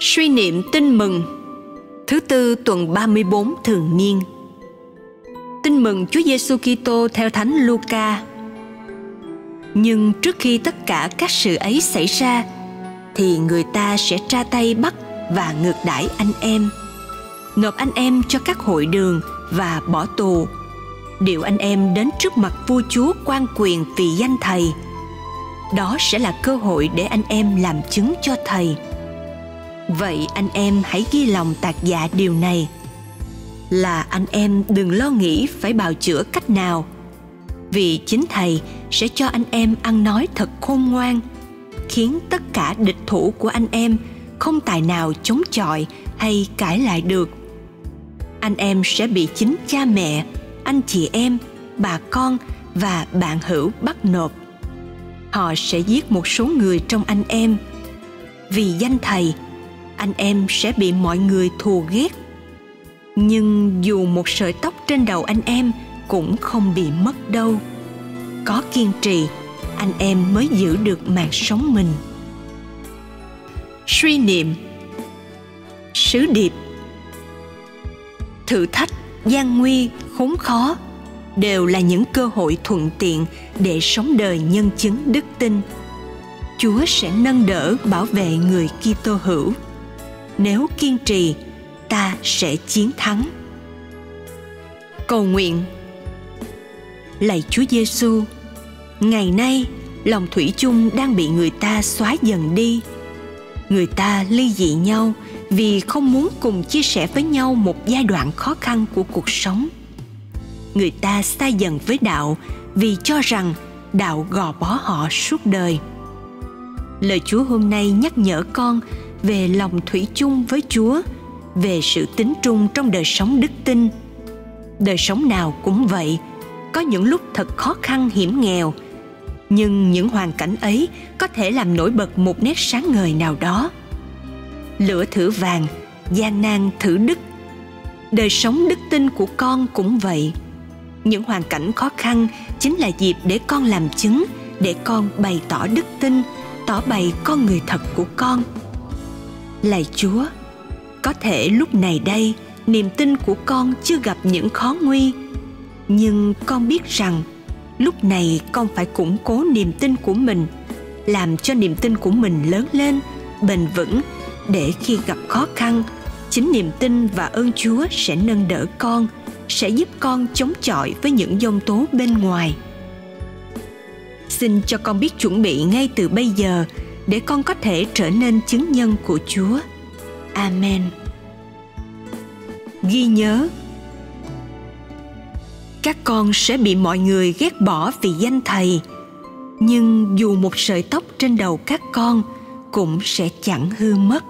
Suy niệm tin mừng. Thứ tư, tuần 34 thường niên. Tin mừng Chúa Giêsu Kitô theo Thánh Luca. Nhưng trước khi tất cả các sự ấy xảy ra, thì người ta sẽ tra tay bắt và ngược đãi anh em. Nộp anh em cho các hội đường và bỏ tù. Điều anh em đến trước mặt vua chúa quan quyền vì danh thầy. Đó sẽ là cơ hội để anh em làm chứng cho thầy vậy anh em hãy ghi lòng tạc dạ điều này. Là anh em đừng lo nghĩ phải bào chữa cách nào. Vì chính thầy sẽ cho anh em ăn nói thật khôn ngoan, khiến tất cả địch thủ của anh em không tài nào chống chọi hay cãi lại được. Anh em sẽ bị chính cha mẹ, anh chị em, bà con và bạn hữu bắt nộp. Họ sẽ giết một số người trong anh em. Vì danh thầy anh em sẽ bị mọi người thù ghét. Nhưng dù một sợi tóc trên đầu anh em cũng không bị mất đâu. Có kiên trì, anh em mới giữ được mạng sống mình. Suy niệm. Sứ điệp. Thử thách, gian nguy, khốn khó đều là những cơ hội thuận tiện để sống đời nhân chứng đức tin. Chúa sẽ nâng đỡ bảo vệ người kitô hữu nếu kiên trì, ta sẽ chiến thắng. Cầu nguyện. Lạy chúa giêsu, ngày nay lòng thủy chung đang bị người ta xóa dần đi. Người ta ly dị nhau vì không muốn cùng chia sẻ với nhau một giai đoạn khó khăn của cuộc sống. Người ta xa dần với đạo vì cho rằng đạo gò bó họ suốt đời. Lời chúa hôm nay nhắc nhở con về lòng thủy chung với chúa, về sự tính trung trong đời sống đức tin. Đời sống nào cũng vậy, có những lúc thật khó khăn hiểm nghèo, nhưng những hoàn cảnh ấy có thể làm nổi bật một nét sáng ngời nào đó. Lửa thử vàng, gian nan thử đức. Đời sống đức tin của con cũng vậy. Những hoàn cảnh khó khăn chính là dịp để con làm chứng, để con bày tỏ đức tin, tỏ bày con người thật của con lạy chúa, có thể lúc này đây, niềm tin của con chưa gặp những khó nguy. Nhưng con biết rằng, lúc này con phải củng cố niềm tin của mình, làm cho niềm tin của mình lớn lên, bền vững, để khi gặp khó khăn, chính niềm tin và ơn chúa sẽ nâng đỡ con, sẽ giúp con chống chọi với những dông tố bên ngoài. Xin cho con biết chuẩn bị ngay từ bây giờ để con có thể trở nên chứng nhân của chúa. Amen. Ghi nhớ, các con sẽ bị mọi người ghét bỏ vì danh thầy, nhưng dù một sợi tóc trên đầu các con cũng sẽ chẳng hư mất.